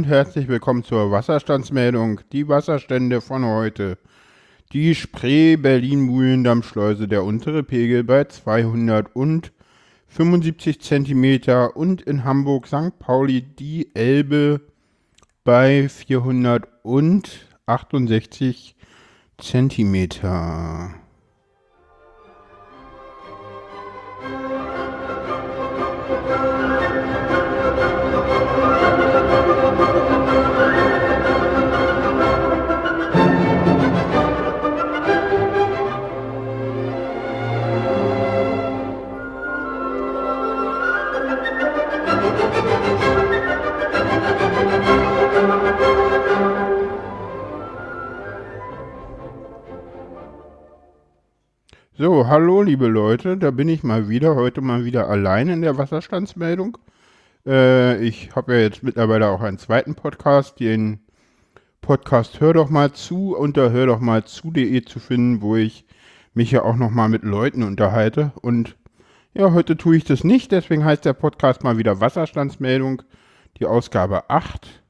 Und herzlich willkommen zur Wasserstandsmeldung. Die Wasserstände von heute. Die Spree Berlin-Mühlendamm-Schleuse, der untere Pegel bei 275 cm und in Hamburg St. Pauli die Elbe bei 468 Zentimeter. So, hallo liebe Leute, da bin ich mal wieder, heute mal wieder allein in der Wasserstandsmeldung. Äh, ich habe ja jetzt mittlerweile auch einen zweiten Podcast, den Podcast Hör doch mal zu unter hör doch mal zu.de zu finden, wo ich mich ja auch noch mal mit Leuten unterhalte. Und ja, heute tue ich das nicht, deswegen heißt der Podcast mal wieder Wasserstandsmeldung, die Ausgabe 8.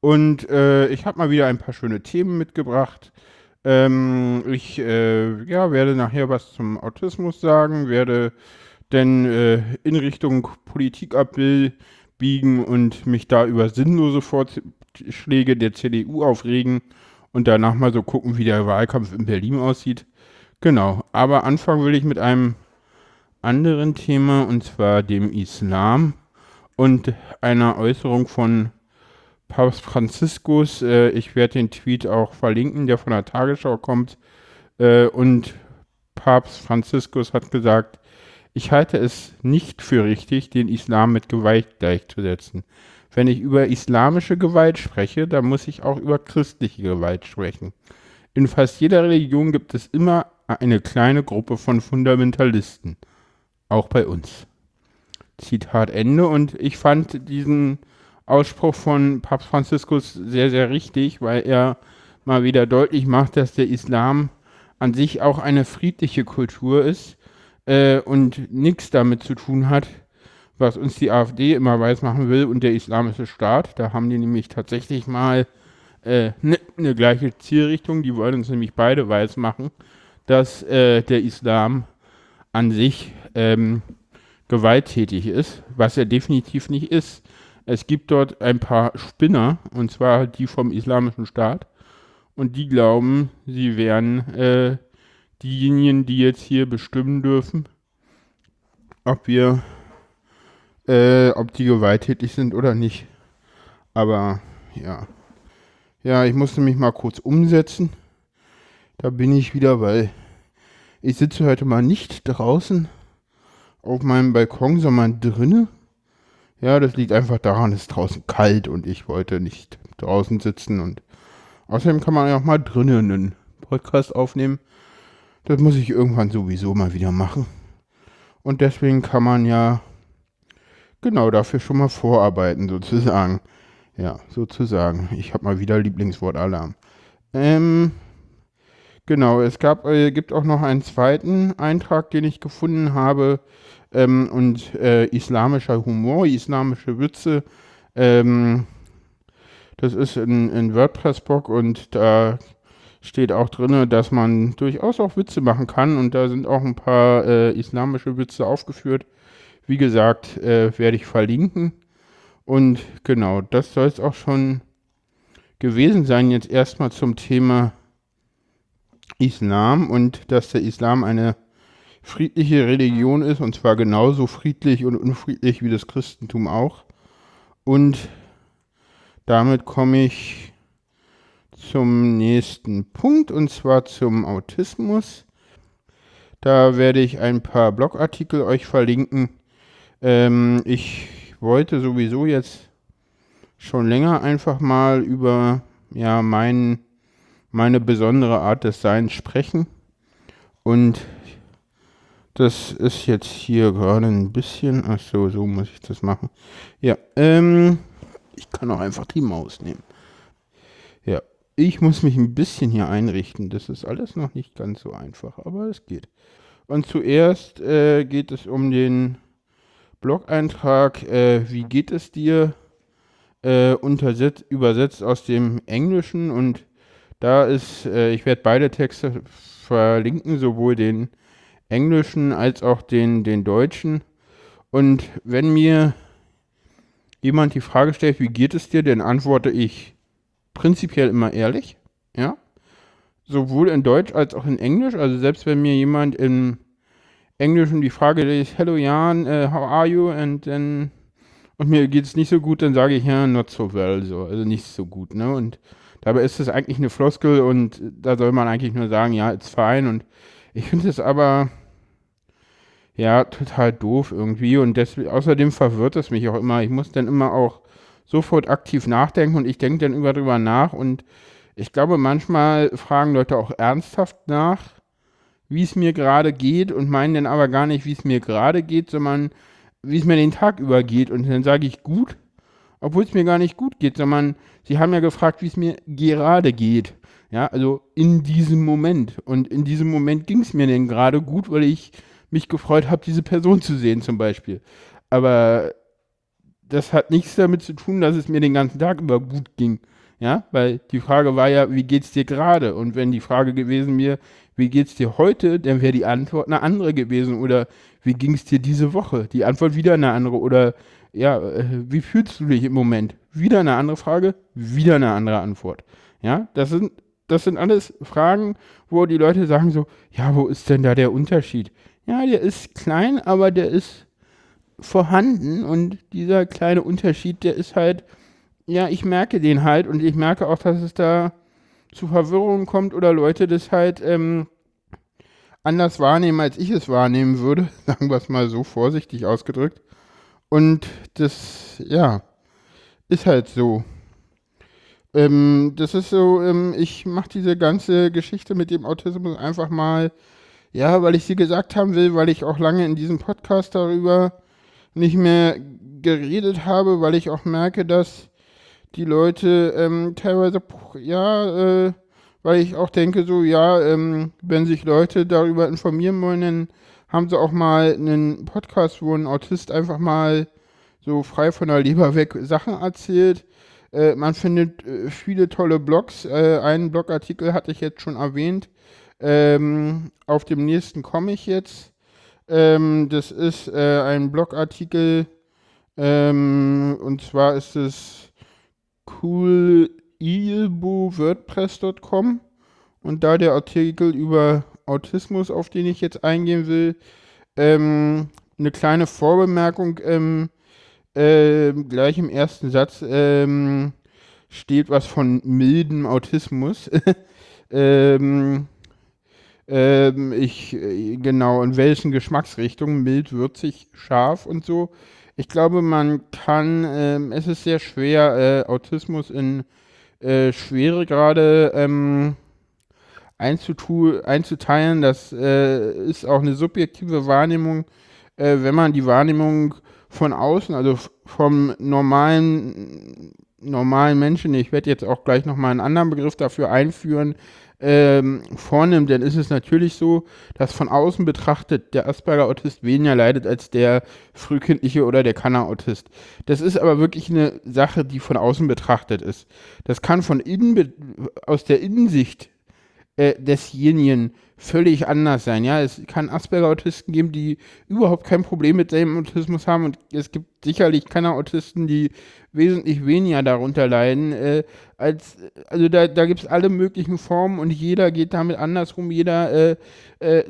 Und äh, ich habe mal wieder ein paar schöne Themen mitgebracht. Ähm, ich äh, ja, werde nachher was zum Autismus sagen, werde denn äh, in Richtung Politik abbiegen und mich da über sinnlose Vorschläge der CDU aufregen und danach mal so gucken, wie der Wahlkampf in Berlin aussieht. Genau, aber anfangen will ich mit einem anderen Thema und zwar dem Islam und einer Äußerung von Papst Franziskus. Äh, ich werde den Tweet auch verlinken, der von der Tagesschau kommt. Äh, und Papst Franziskus hat gesagt, ich halte es nicht für richtig, den Islam mit Gewalt gleichzusetzen. Wenn ich über islamische Gewalt spreche, dann muss ich auch über christliche Gewalt sprechen. In fast jeder Religion gibt es immer eine kleine Gruppe von Fundamentalisten. Auch bei uns. Zitat Ende. Und ich fand diesen Ausspruch von Papst Franziskus sehr, sehr richtig, weil er mal wieder deutlich macht, dass der Islam an sich auch eine friedliche Kultur ist äh, und nichts damit zu tun hat, was uns die AfD immer weismachen will und der Islamische Staat. Da haben die nämlich tatsächlich mal eine äh, ne, ne gleiche Zielrichtung. Die wollen uns nämlich beide weismachen, dass äh, der Islam an sich ähm, gewalttätig ist, was er definitiv nicht ist. Es gibt dort ein paar Spinner, und zwar die vom Islamischen Staat. Und die glauben, sie wären äh, diejenigen, die jetzt hier bestimmen dürfen, ob wir, äh, ob die gewalttätig sind oder nicht. Aber ja. Ja, ich musste mich mal kurz umsetzen. Da bin ich wieder, weil ich sitze heute mal nicht draußen auf meinem Balkon, sondern drinnen. Ja, das liegt einfach daran, es ist draußen kalt und ich wollte nicht draußen sitzen und außerdem kann man ja auch mal drinnen einen Podcast aufnehmen. Das muss ich irgendwann sowieso mal wieder machen. Und deswegen kann man ja genau dafür schon mal vorarbeiten, sozusagen. Ja, sozusagen. Ich habe mal wieder Lieblingswort Alarm. Ähm, genau, es gab, äh, gibt auch noch einen zweiten Eintrag, den ich gefunden habe ähm, und äh, islamischer Humor, islamische Witze. Ähm, das ist ein, ein WordPress-Blog und da steht auch drin, dass man durchaus auch Witze machen kann und da sind auch ein paar äh, islamische Witze aufgeführt. Wie gesagt, äh, werde ich verlinken. Und genau, das soll es auch schon gewesen sein. Jetzt erstmal zum Thema Islam und dass der Islam eine friedliche Religion ist, und zwar genauso friedlich und unfriedlich wie das Christentum auch. Und damit komme ich zum nächsten Punkt, und zwar zum Autismus. Da werde ich ein paar Blogartikel euch verlinken. Ähm, ich wollte sowieso jetzt schon länger einfach mal über ja, mein, meine besondere Art des Seins sprechen. Und das ist jetzt hier gerade ein bisschen. Ach so, so muss ich das machen. Ja, ähm, ich kann auch einfach die Maus nehmen. Ja, ich muss mich ein bisschen hier einrichten. Das ist alles noch nicht ganz so einfach, aber es geht. Und zuerst äh, geht es um den Blog-Eintrag. Äh, wie geht es dir? äh, übersetzt aus dem Englischen und da ist, äh, ich werde beide Texte verlinken, sowohl den englischen als auch den, den deutschen. Und wenn mir jemand die Frage stellt, wie geht es dir, dann antworte ich prinzipiell immer ehrlich, ja. Sowohl in Deutsch als auch in Englisch. Also selbst wenn mir jemand im Englischen die Frage ist, Hello Jan, uh, how are you? And then und mir geht es nicht so gut, dann sage ich ja, not so well, so, also nicht so gut, ne? Und dabei ist es eigentlich eine Floskel und da soll man eigentlich nur sagen, ja, it's fine. Und ich finde es aber ja total doof irgendwie und deswegen, außerdem verwirrt es mich auch immer. Ich muss dann immer auch sofort aktiv nachdenken und ich denke dann über drüber nach und ich glaube, manchmal fragen Leute auch ernsthaft nach, wie es mir gerade geht und meinen dann aber gar nicht, wie es mir gerade geht, sondern wie es mir den Tag über geht. Und dann sage ich gut, obwohl es mir gar nicht gut geht, sondern sie haben ja gefragt, wie es mir gerade geht. Ja, also in diesem Moment. Und in diesem Moment ging es mir denn gerade gut, weil ich mich gefreut habe, diese Person zu sehen, zum Beispiel. Aber das hat nichts damit zu tun, dass es mir den ganzen Tag über gut ging. Ja, weil die Frage war ja, wie geht's dir gerade? Und wenn die Frage gewesen wäre, wie geht's dir heute, dann wäre die Antwort eine andere gewesen. Oder wie ging es dir diese Woche? Die Antwort wieder eine andere. Oder ja, äh, wie fühlst du dich im Moment? Wieder eine andere Frage, wieder eine andere Antwort. Ja, das sind, das sind alles Fragen, wo die Leute sagen so, ja, wo ist denn da der Unterschied? Ja, der ist klein, aber der ist vorhanden und dieser kleine Unterschied, der ist halt, ja, ich merke den halt und ich merke auch, dass es da zu Verwirrungen kommt oder Leute das halt ähm, anders wahrnehmen, als ich es wahrnehmen würde. Sagen wir es mal so vorsichtig ausgedrückt. Und das, ja, ist halt so. Ähm, das ist so, ähm, ich mache diese ganze Geschichte mit dem Autismus einfach mal, ja, weil ich sie gesagt haben will, weil ich auch lange in diesem Podcast darüber nicht mehr geredet habe, weil ich auch merke, dass die Leute ähm, teilweise, ja, äh, weil ich auch denke, so, ja, ähm, wenn sich Leute darüber informieren wollen, dann haben sie auch mal einen Podcast, wo ein Autist einfach mal so frei von der Leber weg Sachen erzählt. Äh, man findet äh, viele tolle Blogs. Äh, einen Blogartikel hatte ich jetzt schon erwähnt. Ähm, auf dem nächsten komme ich jetzt. Ähm, das ist äh, ein Blogartikel ähm, und zwar ist es coolilbo.wordpress.com und da der Artikel über Autismus, auf den ich jetzt eingehen will, ähm, eine kleine Vorbemerkung ähm, äh, gleich im ersten Satz ähm, steht was von mildem Autismus. ähm, ähm, ich, äh, genau, in welchen Geschmacksrichtungen, mild, würzig, scharf und so. Ich glaube, man kann, ähm, es ist sehr schwer, äh, Autismus in äh, Schweregrade ähm, einzuteilen. Das äh, ist auch eine subjektive Wahrnehmung. Äh, wenn man die Wahrnehmung von außen, also vom normalen, normalen Menschen, ich werde jetzt auch gleich nochmal einen anderen Begriff dafür einführen, ähm, vornimmt, dann ist es natürlich so, dass von außen betrachtet der Asperger-Autist weniger leidet als der frühkindliche oder der Kanner-Autist. Das ist aber wirklich eine Sache, die von außen betrachtet ist. Das kann von innen, aus der Innensicht äh, desjenigen völlig anders sein. Ja, es kann Asperger-Autisten geben, die überhaupt kein Problem mit dem Autismus haben und es gibt sicherlich keine Autisten, die wesentlich weniger darunter leiden. Äh, als, also da, da gibt es alle möglichen Formen und jeder geht damit andersrum. Jeder äh, äh,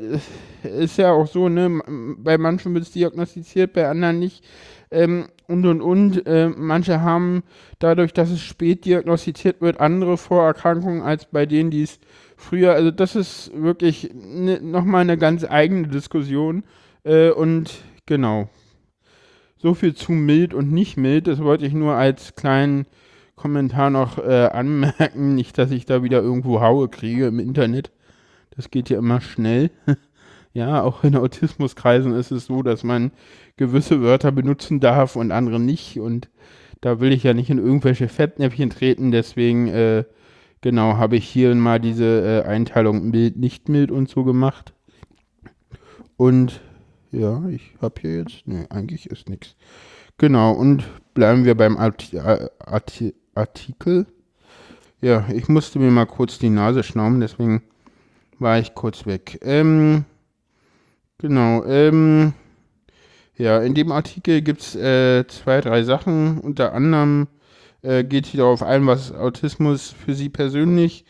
ist ja auch so, ne? Bei manchen wird es diagnostiziert, bei anderen nicht. Ähm, und und und. Äh, manche haben dadurch, dass es spät diagnostiziert wird, andere Vorerkrankungen als bei denen, die es früher, also das ist wirklich ne, nochmal eine ganz eigene Diskussion. Äh, und genau. So viel zu mild und nicht mild. Das wollte ich nur als kleinen Kommentar noch äh, anmerken. Nicht, dass ich da wieder irgendwo Haue kriege im Internet. Das geht ja immer schnell. ja, auch in Autismuskreisen ist es so, dass man gewisse Wörter benutzen darf und andere nicht. Und da will ich ja nicht in irgendwelche Fettnäpfchen treten. Deswegen äh, Genau, habe ich hier mal diese äh, Einteilung mild, nicht mild und so gemacht. Und ja, ich habe hier jetzt, ne, eigentlich ist nichts. Genau, und bleiben wir beim Arti Arti Artikel. Ja, ich musste mir mal kurz die Nase schnauben, deswegen war ich kurz weg. Ähm, genau, ähm, ja, in dem Artikel gibt es äh, zwei, drei Sachen. Unter anderem äh, geht sie darauf ein, was Autismus für sie persönlich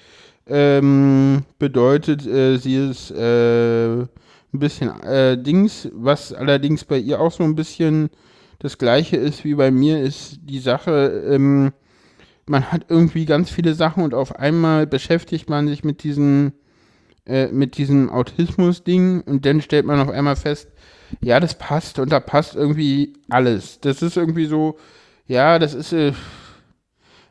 ähm, bedeutet. Äh, sie ist äh, ein bisschen äh, Dings, was allerdings bei ihr auch so ein bisschen das gleiche ist wie bei mir, ist die Sache, ähm, man hat irgendwie ganz viele Sachen und auf einmal beschäftigt man sich mit diesen äh, mit diesem Autismus-Ding und dann stellt man auf einmal fest, ja, das passt und da passt irgendwie alles. Das ist irgendwie so, ja, das ist, äh,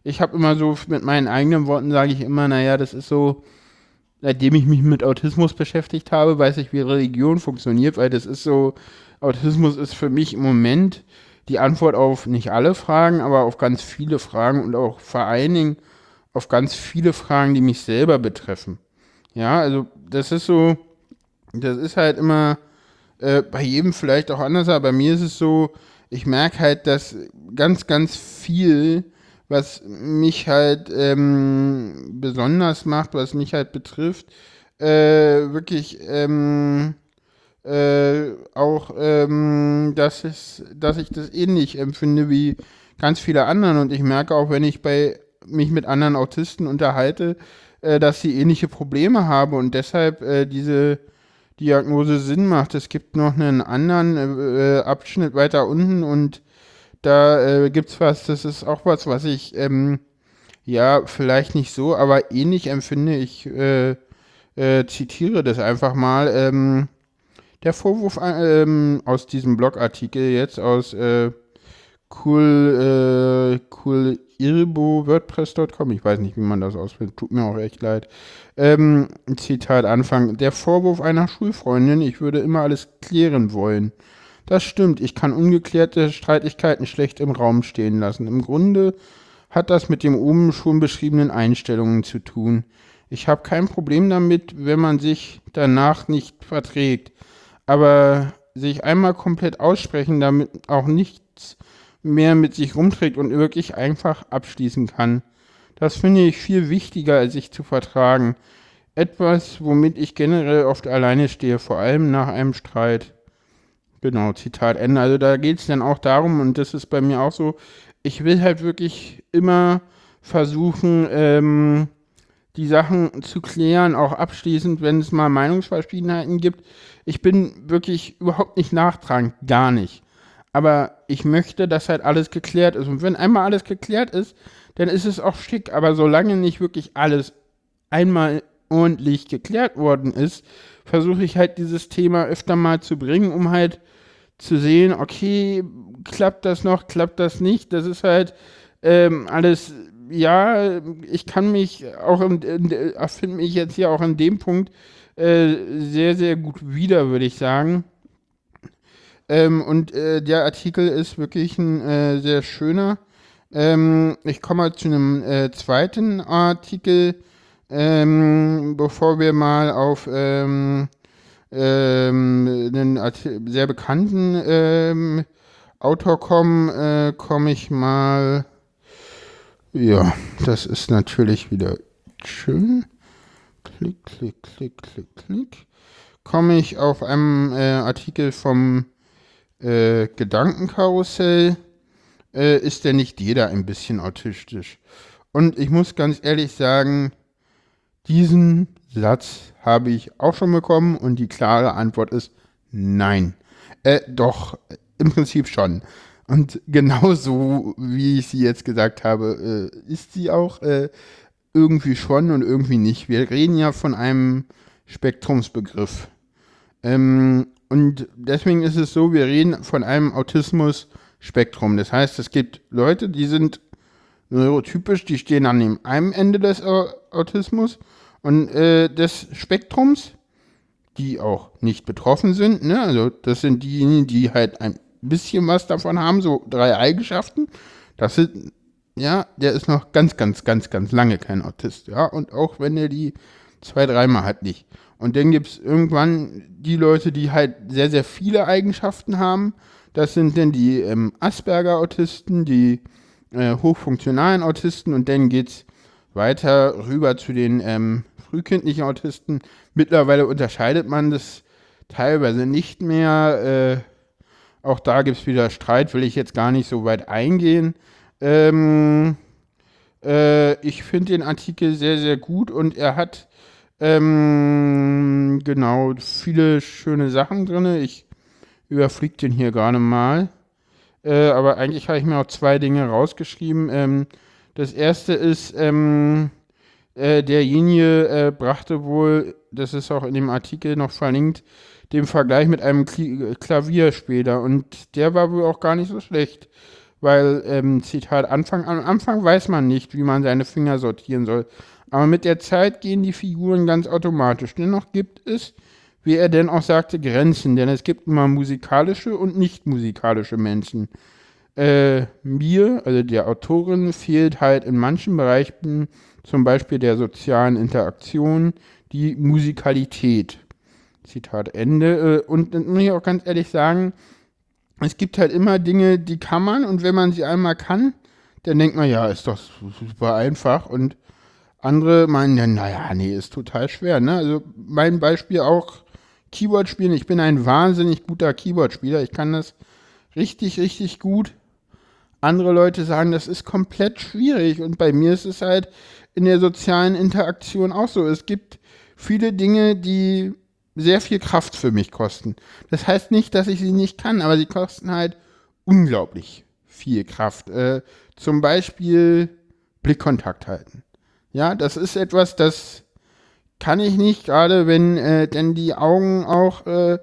ich habe immer so, mit meinen eigenen Worten sage ich immer, naja, das ist so, seitdem ich mich mit Autismus beschäftigt habe, weiß ich, wie Religion funktioniert, weil das ist so, Autismus ist für mich im Moment die Antwort auf nicht alle Fragen, aber auf ganz viele Fragen und auch vor allen Dingen auf ganz viele Fragen, die mich selber betreffen. Ja, also das ist so, das ist halt immer äh, bei jedem vielleicht auch anders, aber bei mir ist es so, ich merke halt, dass ganz, ganz viel, was mich halt ähm, besonders macht, was mich halt betrifft, äh, wirklich ähm, äh, auch, ähm, dass, es, dass ich das ähnlich empfinde wie ganz viele anderen. Und ich merke auch, wenn ich bei mich mit anderen Autisten unterhalte, äh, dass sie ähnliche Probleme haben und deshalb äh, diese Diagnose Sinn macht. Es gibt noch einen anderen äh, Abschnitt weiter unten und da äh, gibt es was, das ist auch was, was ich, ähm, ja, vielleicht nicht so, aber ähnlich empfinde. Ich äh, äh zitiere das einfach mal. Ähm, der Vorwurf ähm, aus diesem Blogartikel jetzt aus äh, cool, äh, cool Irbo WordPress.com, ich weiß nicht, wie man das ausspricht, tut mir auch echt leid. Ähm, Zitat Anfang. Der Vorwurf einer Schulfreundin, ich würde immer alles klären wollen. Das stimmt, ich kann ungeklärte Streitigkeiten schlecht im Raum stehen lassen. Im Grunde hat das mit den oben schon beschriebenen Einstellungen zu tun. Ich habe kein Problem damit, wenn man sich danach nicht verträgt. Aber sich einmal komplett aussprechen, damit auch nichts mehr mit sich rumträgt und wirklich einfach abschließen kann. Das finde ich viel wichtiger, als sich zu vertragen. Etwas, womit ich generell oft alleine stehe, vor allem nach einem Streit. Genau, Zitat Ende. Also da geht es dann auch darum, und das ist bei mir auch so, ich will halt wirklich immer versuchen, ähm, die Sachen zu klären, auch abschließend, wenn es mal Meinungsverschiedenheiten gibt. Ich bin wirklich überhaupt nicht nachtragend, gar nicht aber ich möchte, dass halt alles geklärt ist. Und wenn einmal alles geklärt ist, dann ist es auch schick. Aber solange nicht wirklich alles einmal ordentlich geklärt worden ist, versuche ich halt dieses Thema öfter mal zu bringen, um halt zu sehen, okay, klappt das noch, klappt das nicht. Das ist halt ähm, alles, ja, ich kann mich auch, in, in, finde mich jetzt hier auch an dem Punkt äh, sehr, sehr gut wieder, würde ich sagen. Ähm, und äh, der Artikel ist wirklich ein äh, sehr schöner. Ähm, ich komme mal zu einem äh, zweiten Artikel, ähm, bevor wir mal auf ähm, ähm, einen sehr bekannten ähm, Autor kommen, äh, komme ich mal. Ja, das ist natürlich wieder schön. Klick, klick, klick, klick, klick. Komme ich auf einen äh, Artikel vom äh, Gedankenkarussell äh, ist denn nicht jeder ein bisschen autistisch. Und ich muss ganz ehrlich sagen, diesen Satz habe ich auch schon bekommen und die klare Antwort ist nein. Äh, doch, im Prinzip schon. Und genauso, wie ich sie jetzt gesagt habe, äh, ist sie auch äh, irgendwie schon und irgendwie nicht. Wir reden ja von einem Spektrumsbegriff. Ähm, und deswegen ist es so, wir reden von einem Autismus-Spektrum. Das heißt, es gibt Leute, die sind neurotypisch, die stehen an dem einen Ende des Autismus und äh, des Spektrums, die auch nicht betroffen sind. Ne? Also das sind diejenigen, die halt ein bisschen was davon haben, so drei Eigenschaften. Das sind, ja, der ist noch ganz, ganz, ganz, ganz lange kein Autist. Ja, und auch wenn er die zwei, dreimal hat, nicht. Und dann gibt es irgendwann die Leute, die halt sehr, sehr viele Eigenschaften haben. Das sind dann die ähm, Asperger-Autisten, die äh, hochfunktionalen Autisten und dann geht es weiter rüber zu den ähm, frühkindlichen Autisten. Mittlerweile unterscheidet man das teilweise nicht mehr. Äh, auch da gibt es wieder Streit, will ich jetzt gar nicht so weit eingehen. Ähm, äh, ich finde den Artikel sehr, sehr gut und er hat ähm, genau viele schöne Sachen drin. Ich überfliege den hier gerade mal. Äh, aber eigentlich habe ich mir auch zwei Dinge rausgeschrieben. Ähm, das erste ist, ähm, äh, derjenige äh, brachte wohl, das ist auch in dem Artikel noch verlinkt, den Vergleich mit einem Kl Klavierspieler. Und der war wohl auch gar nicht so schlecht. Weil, ähm, Zitat, Anfang, am Anfang weiß man nicht, wie man seine Finger sortieren soll. Aber mit der Zeit gehen die Figuren ganz automatisch. Dennoch gibt es, wie er denn auch sagte, Grenzen. Denn es gibt immer musikalische und nicht musikalische Menschen. Äh, mir, also der Autorin, fehlt halt in manchen Bereichen, zum Beispiel der sozialen Interaktion, die Musikalität. Zitat Ende. Äh, und dann muss ich auch ganz ehrlich sagen, es gibt halt immer Dinge, die kann man und wenn man sie einmal kann, dann denkt man, ja, ist doch super einfach und andere meinen dann, naja, nee, ist total schwer. Ne? Also mein Beispiel auch Keyboard spielen. Ich bin ein wahnsinnig guter Keyboard-Spieler. Ich kann das richtig, richtig gut. Andere Leute sagen, das ist komplett schwierig. Und bei mir ist es halt in der sozialen Interaktion auch so. Es gibt viele Dinge, die sehr viel Kraft für mich kosten. Das heißt nicht, dass ich sie nicht kann, aber sie kosten halt unglaublich viel Kraft. Äh, zum Beispiel Blickkontakt halten. Ja, das ist etwas, das kann ich nicht, gerade wenn äh, denn die Augen auch, äh,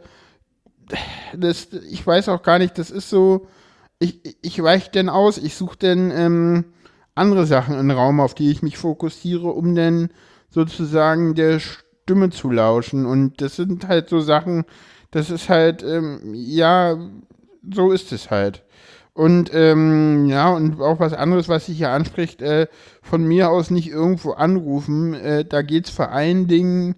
das, ich weiß auch gar nicht, das ist so, ich, ich weiche denn aus, ich suche denn ähm, andere Sachen im Raum, auf die ich mich fokussiere, um dann sozusagen der Stimme zu lauschen. Und das sind halt so Sachen, das ist halt, ähm, ja, so ist es halt. Und ähm, ja, und auch was anderes, was sich hier anspricht, äh, von mir aus nicht irgendwo anrufen. Äh, da geht es vor allen Dingen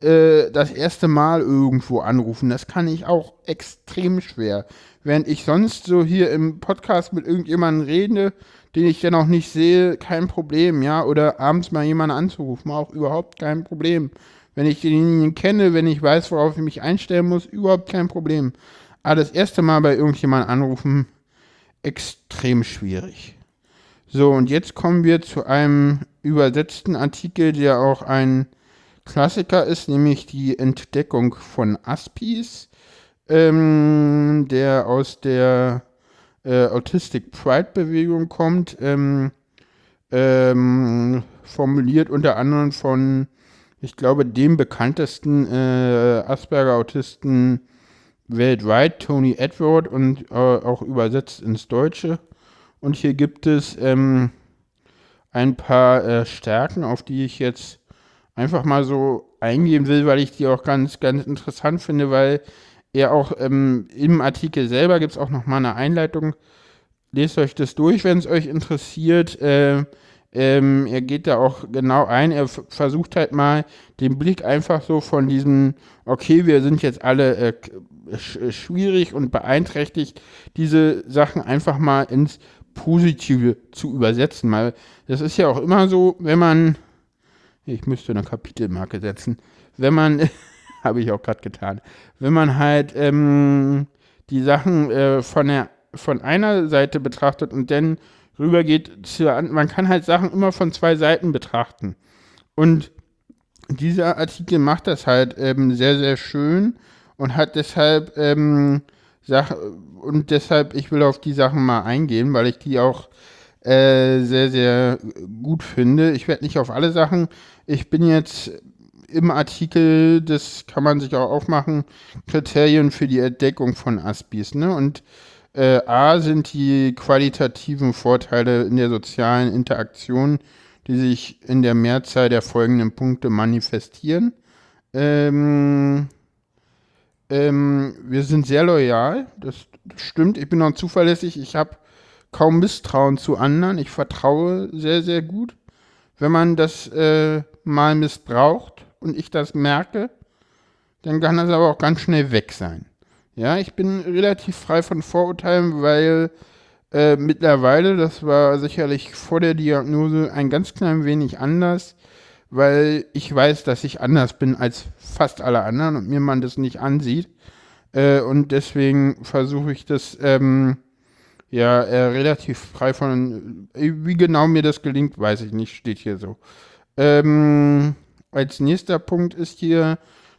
äh, das erste Mal irgendwo anrufen. Das kann ich auch extrem schwer. Während ich sonst so hier im Podcast mit irgendjemandem rede, den ich dann auch nicht sehe, kein Problem, ja. Oder abends mal jemanden anzurufen, auch überhaupt kein Problem. Wenn ich denjenigen kenne, wenn ich weiß, worauf ich mich einstellen muss, überhaupt kein Problem. Aber das erste Mal bei irgendjemandem anrufen, extrem schwierig. So, und jetzt kommen wir zu einem übersetzten Artikel, der auch ein Klassiker ist, nämlich die Entdeckung von Aspis, ähm, der aus der äh, Autistic Pride Bewegung kommt, ähm, ähm, formuliert unter anderem von ich glaube, dem bekanntesten äh, Asperger-Autisten weltweit, Tony Edward, und äh, auch übersetzt ins Deutsche. Und hier gibt es ähm, ein paar äh, Stärken, auf die ich jetzt einfach mal so eingehen will, weil ich die auch ganz, ganz interessant finde, weil er auch ähm, im Artikel selber gibt es auch nochmal eine Einleitung. Lest euch das durch, wenn es euch interessiert. Äh, ähm, er geht da auch genau ein. Er versucht halt mal den Blick einfach so von diesem, okay, wir sind jetzt alle äh, sch schwierig und beeinträchtigt, diese Sachen einfach mal ins Positive zu übersetzen. Weil das ist ja auch immer so, wenn man, ich müsste eine Kapitelmarke setzen, wenn man, habe ich auch gerade getan, wenn man halt ähm, die Sachen äh, von, der, von einer Seite betrachtet und dann rübergeht man kann halt Sachen immer von zwei Seiten betrachten. Und dieser Artikel macht das halt ähm, sehr, sehr schön und hat deshalb ähm, Sach und deshalb, ich will auf die Sachen mal eingehen, weil ich die auch äh, sehr, sehr gut finde. Ich werde nicht auf alle Sachen. Ich bin jetzt im Artikel, das kann man sich auch aufmachen, Kriterien für die Entdeckung von Aspis. Ne? Und äh, A sind die qualitativen Vorteile in der sozialen Interaktion, die sich in der Mehrzahl der folgenden Punkte manifestieren. Ähm, ähm, wir sind sehr loyal, das, das, stimmt. Ich bin auch zuverlässig. Ich habe kaum Misstrauen zu anderen. Ich vertraue sehr, sehr gut. Wenn man das äh, mal missbraucht und ich das merke, dann kann das aber auch ganz schnell weg sein. Ja, ich bin relativ frei von Vorurteilen, weil äh, mittlerweile, das war sicherlich vor der Diagnose ein ganz klein wenig anders, weil ich weiß, dass ich anders bin als fast alle anderen und mir man das nicht ansieht. Äh, und deswegen versuche ich das ähm, ja äh, relativ frei von. Äh, wie genau mir das gelingt, weiß ich nicht, steht hier so. Ähm, als nächster Punkt ist hier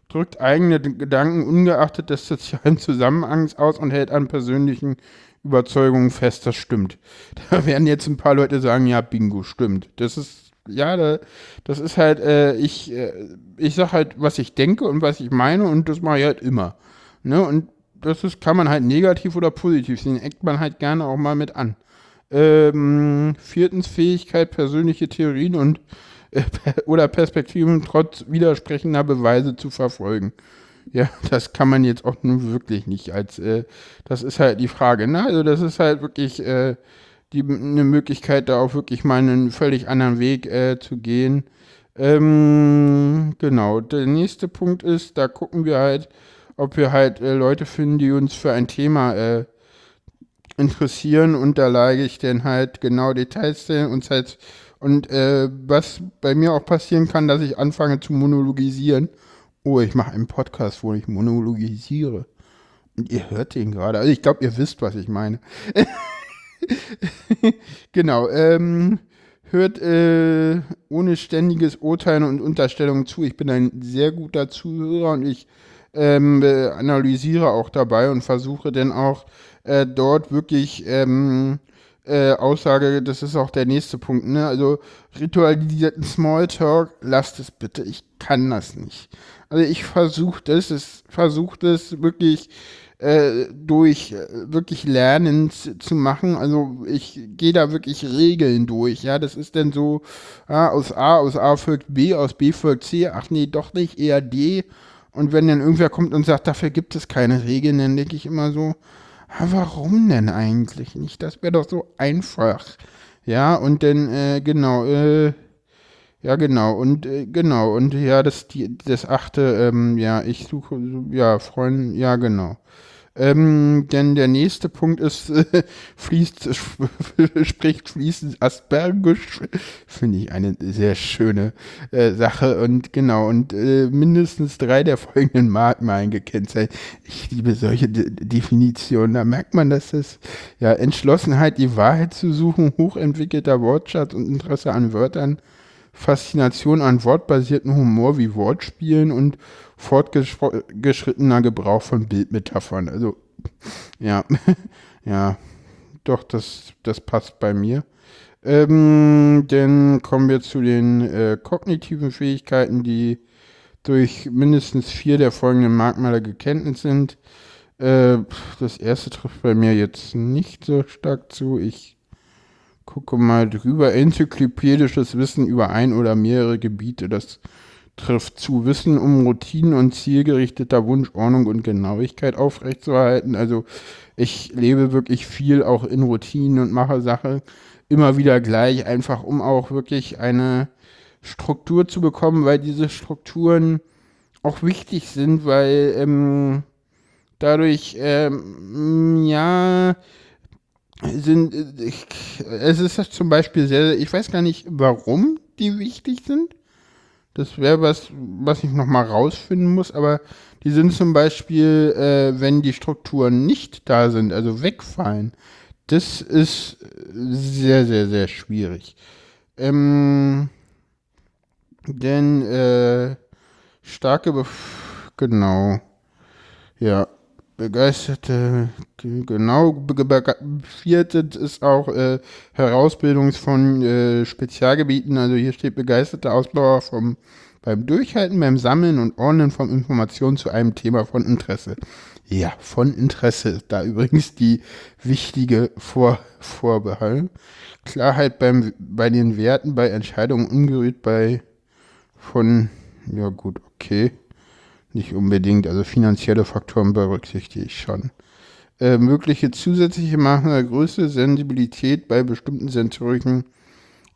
drückt eigene Gedanken ungeachtet des sozialen Zusammenhangs aus und hält an persönlichen Überzeugungen fest, das stimmt. Da werden jetzt ein paar Leute sagen, ja, Bingo, stimmt. Das ist, ja, das ist halt, äh, ich, äh, ich sag halt, was ich denke und was ich meine und das mache ich halt immer. Ne? Und das ist, kann man halt negativ oder positiv sehen, eckt man halt gerne auch mal mit an. Ähm, viertens Fähigkeit, persönliche Theorien und oder Perspektiven trotz widersprechender Beweise zu verfolgen. Ja, das kann man jetzt auch nun wirklich nicht als, äh, das ist halt die Frage, ne? Also das ist halt wirklich äh, die, eine Möglichkeit, da auch wirklich mal einen völlig anderen Weg äh, zu gehen. Ähm, genau, der nächste Punkt ist, da gucken wir halt, ob wir halt äh, Leute finden, die uns für ein Thema äh, interessieren und da lage ich dann halt genau Details und halt und äh, was bei mir auch passieren kann, dass ich anfange zu monologisieren. Oh, ich mache einen Podcast, wo ich monologisiere. Und ihr hört den gerade. Also ich glaube, ihr wisst, was ich meine. genau. Ähm, hört äh, ohne ständiges Urteilen und Unterstellungen zu. Ich bin ein sehr guter Zuhörer und ich ähm, analysiere auch dabei und versuche dann auch äh, dort wirklich ähm, äh, Aussage, das ist auch der nächste Punkt, ne? Also ritualisierten Smalltalk, lasst es bitte, ich kann das nicht. Also ich versuche das, es versuche das wirklich äh, durch äh, wirklich Lernen zu machen. Also ich gehe da wirklich Regeln durch. Ja, das ist dann so, ja, aus A, aus A folgt B, aus B folgt C, ach nee, doch nicht, eher D. Und wenn dann irgendwer kommt und sagt, dafür gibt es keine Regeln, dann denke ich immer so, warum denn eigentlich nicht? Das wäre doch so einfach. Ja, und dann, äh, genau, äh, ja, genau, und äh, genau, und ja, das, die, das achte, ähm, ja, ich suche, ja, Freunde, ja, genau. Ähm, denn der nächste Punkt ist, äh, fließt, spricht fließend Aspergisch. Finde ich eine sehr schöne äh, Sache. Und genau, und äh, mindestens drei der folgenden Merkmalen gekennzeichnet. Ich liebe solche De Definitionen. Da merkt man, dass es ja Entschlossenheit, die Wahrheit zu suchen, hochentwickelter Wortschatz und Interesse an Wörtern, Faszination an wortbasierten Humor wie Wortspielen und fortgeschrittener Gebrauch von Bildmetaphern. Also, ja, ja, doch, das, das passt bei mir. Ähm, dann kommen wir zu den äh, kognitiven Fähigkeiten, die durch mindestens vier der folgenden Merkmale gekennzeichnet sind. Äh, das erste trifft bei mir jetzt nicht so stark zu. Ich gucke mal drüber. Enzyklopädisches Wissen über ein oder mehrere Gebiete. Das trifft zu. Wissen um Routinen und zielgerichteter Wunsch, Ordnung und Genauigkeit aufrechtzuerhalten. Also ich lebe wirklich viel auch in Routinen und mache Sachen immer wieder gleich, einfach um auch wirklich eine Struktur zu bekommen, weil diese Strukturen auch wichtig sind, weil ähm, dadurch, ähm, ja, sind, ich, es ist zum Beispiel sehr, ich weiß gar nicht, warum die wichtig sind. Das wäre was, was ich nochmal rausfinden muss, aber die sind zum Beispiel, äh, wenn die Strukturen nicht da sind, also wegfallen, das ist sehr, sehr, sehr schwierig. Ähm, denn äh, starke, Bef genau, ja, begeisterte, genau, viertes ist auch äh, Herausbildung von äh, Spezialgebieten, also hier steht begeisterte Ausbauer vom, beim Durchhalten, beim Sammeln und Ordnen von Informationen zu einem Thema von Interesse. Ja, von Interesse ist da übrigens die wichtige Vor Vorbehalt. Klarheit beim, bei den Werten, bei Entscheidungen ungerührt bei von, ja gut, okay. Nicht unbedingt, also finanzielle Faktoren berücksichtige ich schon. Äh, mögliche zusätzliche Maßnahmen Größe, Sensibilität bei bestimmten sensorischen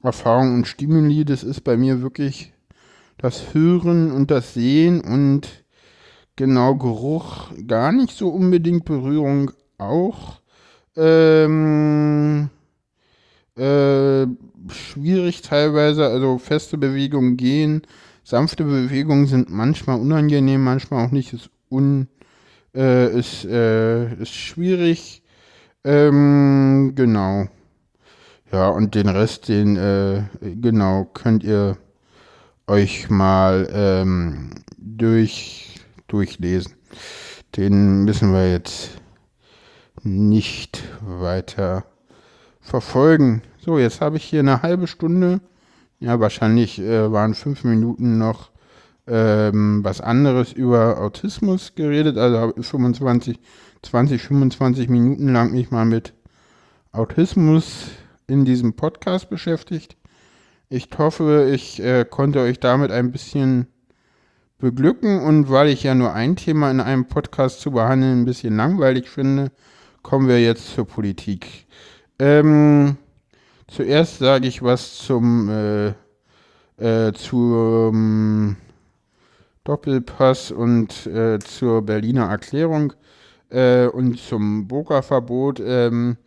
Erfahrungen und Stimuli, das ist bei mir wirklich das Hören und das Sehen und genau, Geruch gar nicht so unbedingt, Berührung auch. Ähm, äh, schwierig teilweise, also feste Bewegungen gehen, sanfte Bewegungen sind manchmal unangenehm, manchmal auch nicht, ist un, äh, ist, äh, ist schwierig. Ähm, genau. Ja, und den Rest, den, äh, genau, könnt ihr euch mal ähm, durch, durchlesen. Den müssen wir jetzt nicht weiter verfolgen. So, jetzt habe ich hier eine halbe Stunde. Ja, wahrscheinlich äh, waren fünf Minuten noch ähm, was anderes über Autismus geredet. Also habe ich 25, 20, 25 Minuten lang mich mal mit Autismus in diesem Podcast beschäftigt. Ich hoffe, ich äh, konnte euch damit ein bisschen beglücken und weil ich ja nur ein Thema in einem Podcast zu behandeln ein bisschen langweilig finde, kommen wir jetzt zur Politik. Ähm, zuerst sage ich was zum äh, äh, zum Doppelpass und äh, zur Berliner Erklärung äh, und zum Burka-Verbot. Ähm,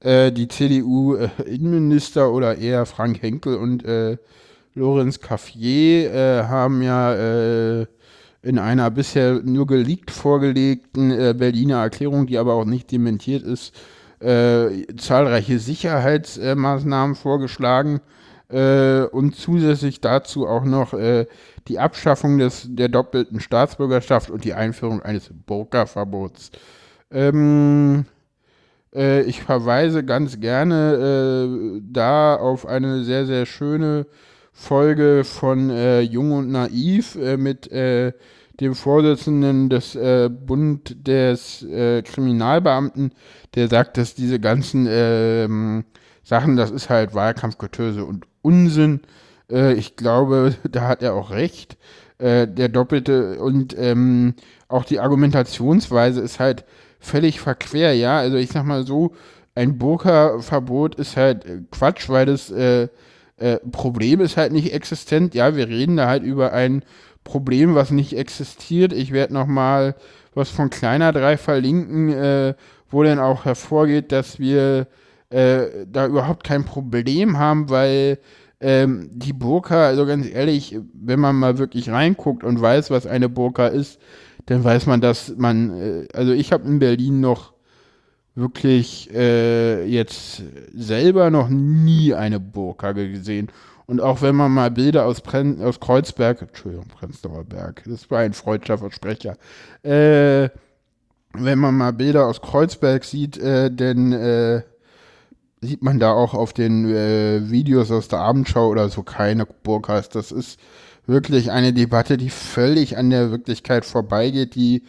äh, die CDU-Innenminister äh, oder eher Frank Henkel und Lorenz Caffier haben ja in einer bisher nur geleakt vorgelegten Berliner Erklärung, die aber auch nicht dementiert ist, zahlreiche Sicherheitsmaßnahmen vorgeschlagen und zusätzlich dazu auch noch die Abschaffung des, der doppelten Staatsbürgerschaft und die Einführung eines Burka-Verbots. Ähm, äh, ich verweise ganz gerne äh, da auf eine sehr, sehr schöne Folge von äh, Jung und Naiv äh, mit äh, dem Vorsitzenden des äh, Bund des Kriminalbeamten, der sagt, dass diese ganzen ähm, Sachen, das ist halt Wahlkampfgetöse und Unsinn. ich glaube, da hat er auch recht. der doppelte und ähm, auch die Argumentationsweise ist halt völlig verquer, ja. Also ich sag mal so, ein Burka-Verbot ist halt äh, Quatsch, weil das äh, äh, Problem ist halt nicht existent. Ja, wir reden da halt über ein Problem, was nicht existiert. Ich werde nochmal was von Kleiner 3 verlinken, äh, wo dann auch hervorgeht, dass wir äh, da überhaupt kein Problem haben, weil ähm, die Burka, also ganz ehrlich, wenn man mal wirklich reinguckt und weiß, was eine Burka ist, dann weiß man, dass man, äh, also ich habe in Berlin noch wirklich äh, jetzt selber noch nie eine Burka gesehen. Und auch wenn man mal Bilder aus, Pren aus Kreuzberg, Entschuldigung, Prenzlauer Berg, das war ein freudscher Versprecher, äh, wenn man mal Bilder aus Kreuzberg sieht, äh, dann äh, sieht man da auch auf den äh, Videos aus der Abendschau oder so keine Burkas. Das ist wirklich eine Debatte, die völlig an der Wirklichkeit vorbeigeht, die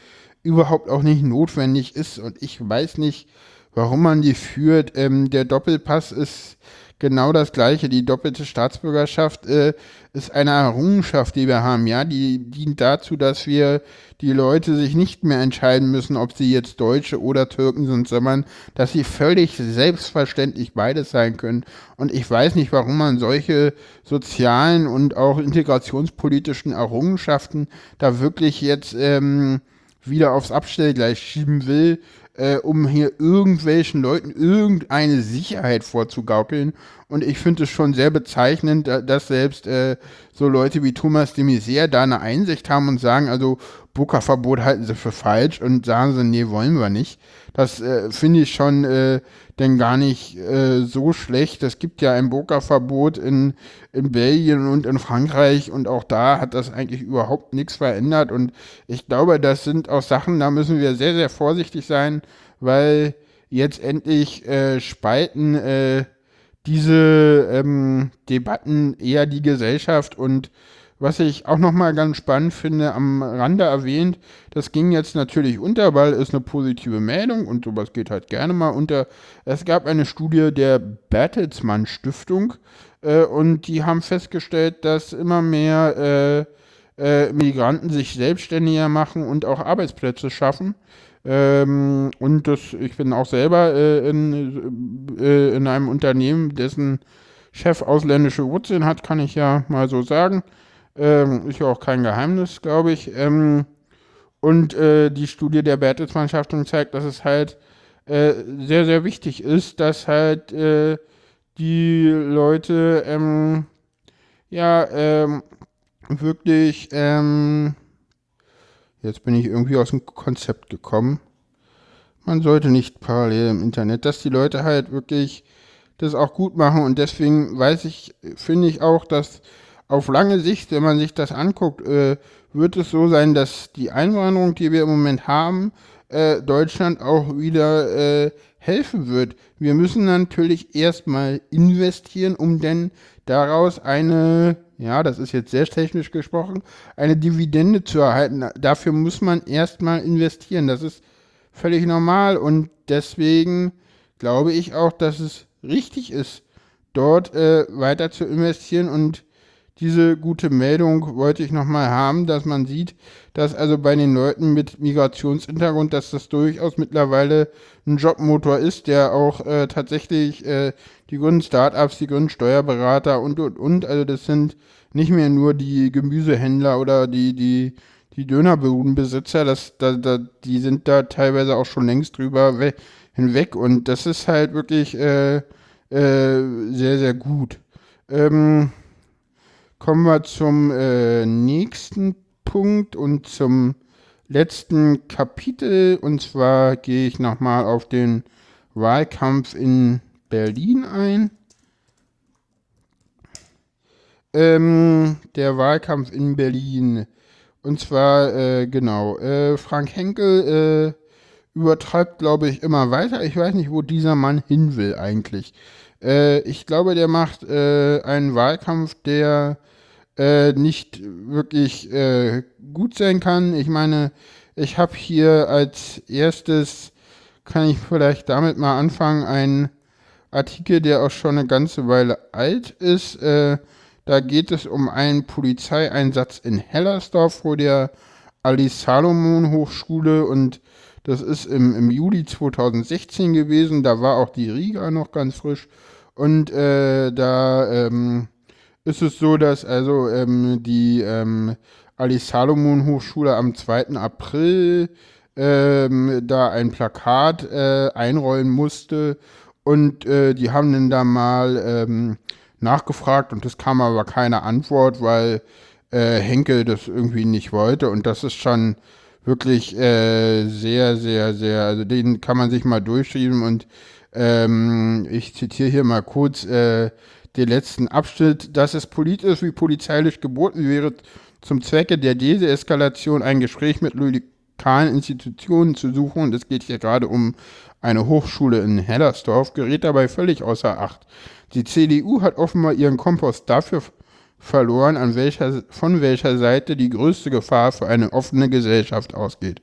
überhaupt auch nicht notwendig ist. Und ich weiß nicht, warum man die führt. Ähm, der Doppelpass ist genau das Gleiche. Die doppelte Staatsbürgerschaft äh, ist eine Errungenschaft, die wir haben. Ja, die dient dazu, dass wir die Leute sich nicht mehr entscheiden müssen, ob sie jetzt Deutsche oder Türken sind, sondern dass sie völlig selbstverständlich beides sein können. Und ich weiß nicht, warum man solche sozialen und auch integrationspolitischen Errungenschaften da wirklich jetzt ähm, wieder aufs Abstellgleis schieben will äh, um hier irgendwelchen Leuten irgendeine Sicherheit vorzugaukeln. Und ich finde es schon sehr bezeichnend, dass selbst äh, so Leute wie Thomas de Maizière da eine Einsicht haben und sagen, also Burka-Verbot halten sie für falsch und sagen sie, nee, wollen wir nicht. Das äh, finde ich schon äh, denn gar nicht äh, so schlecht. Es gibt ja ein Burka-Verbot in, in Belgien und in Frankreich und auch da hat das eigentlich überhaupt nichts verändert. Und ich glaube, das sind auch Sachen, da müssen wir sehr, sehr vorsichtig sein, weil jetzt endlich äh, spalten äh, diese ähm, Debatten eher die Gesellschaft und was ich auch nochmal ganz spannend finde, am Rande erwähnt, das ging jetzt natürlich unter, weil es eine positive Meldung und sowas geht halt gerne mal unter. Es gab eine Studie der Bertelsmann Stiftung äh, und die haben festgestellt, dass immer mehr äh, äh, Migranten sich selbstständiger machen und auch Arbeitsplätze schaffen. Ähm, und das, ich bin auch selber äh, in, äh, in einem Unternehmen, dessen Chef ausländische Wurzeln hat, kann ich ja mal so sagen. Ähm, ist ja auch kein Geheimnis, glaube ich. Ähm, Und äh, die Studie der Bertelsmann Stiftung zeigt, dass es halt äh, sehr, sehr wichtig ist, dass halt äh, die Leute ähm, ja ähm, wirklich ähm, jetzt bin ich irgendwie aus dem Konzept gekommen. Man sollte nicht parallel im Internet, dass die Leute halt wirklich das auch gut machen und deswegen weiß ich, finde ich auch, dass auf lange Sicht, wenn man sich das anguckt, äh, wird es so sein, dass die Einwanderung, die wir im Moment haben, äh, Deutschland auch wieder äh, helfen wird. Wir müssen natürlich erstmal investieren, um denn daraus eine, ja, das ist jetzt sehr technisch gesprochen, eine Dividende zu erhalten. Dafür muss man erstmal investieren. Das ist völlig normal und deswegen glaube ich auch, dass es richtig ist, dort äh, weiter zu investieren und diese gute Meldung wollte ich nochmal haben, dass man sieht, dass also bei den Leuten mit Migrationshintergrund, dass das durchaus mittlerweile ein Jobmotor ist, der auch äh, tatsächlich äh, die grünen Startups, die grünen Steuerberater und und und, also das sind nicht mehr nur die Gemüsehändler oder die, die, die Dönerbudenbesitzer, das, da, da, die sind da teilweise auch schon längst drüber hinweg und das ist halt wirklich äh, äh, sehr, sehr gut. Ähm, kommen wir zum äh, nächsten Punkt und zum letzten Kapitel. Und zwar gehe ich nochmal auf den Wahlkampf in Berlin ein. Ähm, der Wahlkampf in Berlin. Und zwar, äh, genau, äh, Frank Henkel äh, übertreibt, glaube ich, immer weiter. Ich weiß nicht, wo dieser Mann hin will eigentlich. Äh, ich glaube, der macht äh, einen Wahlkampf, der äh, nicht wirklich äh, gut sein kann. Ich meine, ich habe hier als erstes, kann ich vielleicht damit mal anfangen, einen Artikel, der auch schon eine ganze Weile alt ist. Äh, da geht es um einen Polizeieinsatz in Hellersdorf vor der Alice Salomon Hochschule und das ist im, im Juli 2016 gewesen. Da war auch die Riga noch ganz frisch. Und äh, da ähm, ist es so, dass also ähm, die ähm, Ali Salomon Hochschule am 2. April ähm, da ein Plakat äh, einrollen musste und äh, die haben dann da mal ähm, nachgefragt und es kam aber keine Antwort, weil äh, Henkel das irgendwie nicht wollte und das ist schon wirklich äh, sehr, sehr, sehr, also den kann man sich mal durchschieben und ähm, ich zitiere hier mal kurz, äh, den letzten Abschnitt, dass es politisch wie polizeilich geboten wäre, zum Zwecke der Deeskalation ein Gespräch mit lokalen Institutionen zu suchen. Und es geht hier gerade um eine Hochschule in Hellersdorf, gerät dabei völlig außer Acht. Die CDU hat offenbar ihren Kompost dafür verloren, an welcher, von welcher Seite die größte Gefahr für eine offene Gesellschaft ausgeht.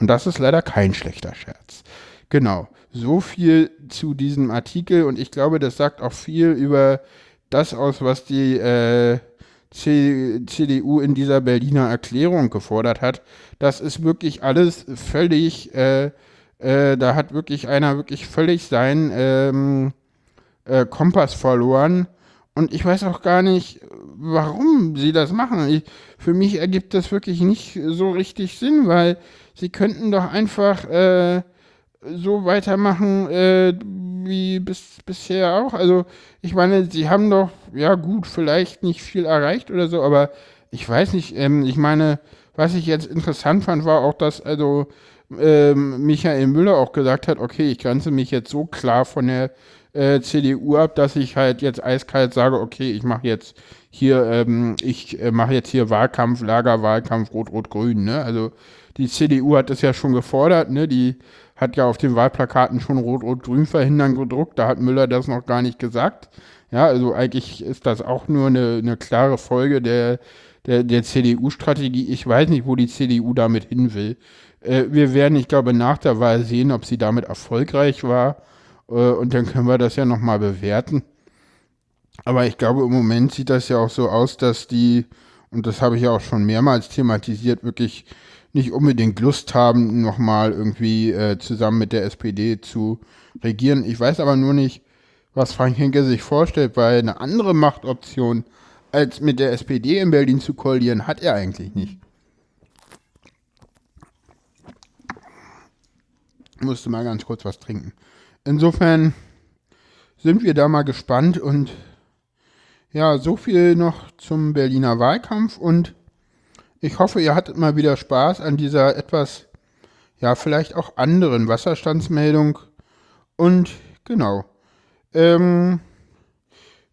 Und das ist leider kein schlechter Scherz. Genau. So viel zu diesem Artikel und ich glaube, das sagt auch viel über das aus, was die äh, CDU in dieser Berliner Erklärung gefordert hat. Das ist wirklich alles völlig, äh, äh, da hat wirklich einer wirklich völlig seinen ähm, äh, Kompass verloren. Und ich weiß auch gar nicht, warum sie das machen. Ich, für mich ergibt das wirklich nicht so richtig Sinn, weil sie könnten doch einfach äh, so weitermachen äh, wie bis, bisher auch. Also ich meine, sie haben doch, ja gut, vielleicht nicht viel erreicht oder so, aber ich weiß nicht, ähm, ich meine, was ich jetzt interessant fand, war auch, dass also ähm, Michael Müller auch gesagt hat, okay, ich grenze mich jetzt so klar von der äh, CDU ab, dass ich halt jetzt eiskalt sage, okay, ich mache jetzt hier, ähm, ich äh, mache jetzt hier Wahlkampf, Lagerwahlkampf Rot-Rot-Grün, ne? Also die CDU hat das ja schon gefordert, ne? Die hat ja auf den Wahlplakaten schon Rot-Rot-Grün verhindern gedruckt. Da hat Müller das noch gar nicht gesagt. Ja, also eigentlich ist das auch nur eine, eine klare Folge der, der, der CDU-Strategie. Ich weiß nicht, wo die CDU damit hin will. Äh, wir werden, ich glaube, nach der Wahl sehen, ob sie damit erfolgreich war. Äh, und dann können wir das ja nochmal bewerten. Aber ich glaube, im Moment sieht das ja auch so aus, dass die, und das habe ich ja auch schon mehrmals thematisiert, wirklich nicht unbedingt Lust haben, nochmal irgendwie äh, zusammen mit der SPD zu regieren. Ich weiß aber nur nicht, was Frank Henke sich vorstellt, weil eine andere Machtoption als mit der SPD in Berlin zu koalieren, hat er eigentlich nicht. Musste mal ganz kurz was trinken. Insofern sind wir da mal gespannt und ja, so viel noch zum Berliner Wahlkampf und ich hoffe, ihr hattet mal wieder Spaß an dieser etwas, ja, vielleicht auch anderen Wasserstandsmeldung. Und genau. Ähm,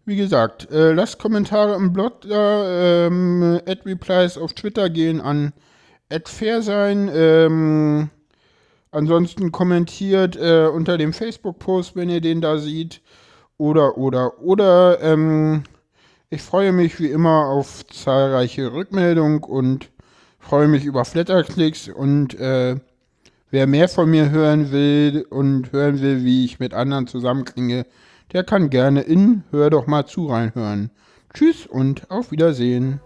wie gesagt, äh, lasst Kommentare im Blog da, ähm, Add Replies auf Twitter gehen an Fair sein. Ähm, ansonsten kommentiert äh, unter dem Facebook-Post, wenn ihr den da seht. Oder, oder, oder, ähm, ich freue mich wie immer auf zahlreiche Rückmeldungen und freue mich über Flatterklicks und äh, wer mehr von mir hören will und hören will, wie ich mit anderen zusammenklinge, der kann gerne in Hör doch mal zu reinhören. Tschüss und auf Wiedersehen.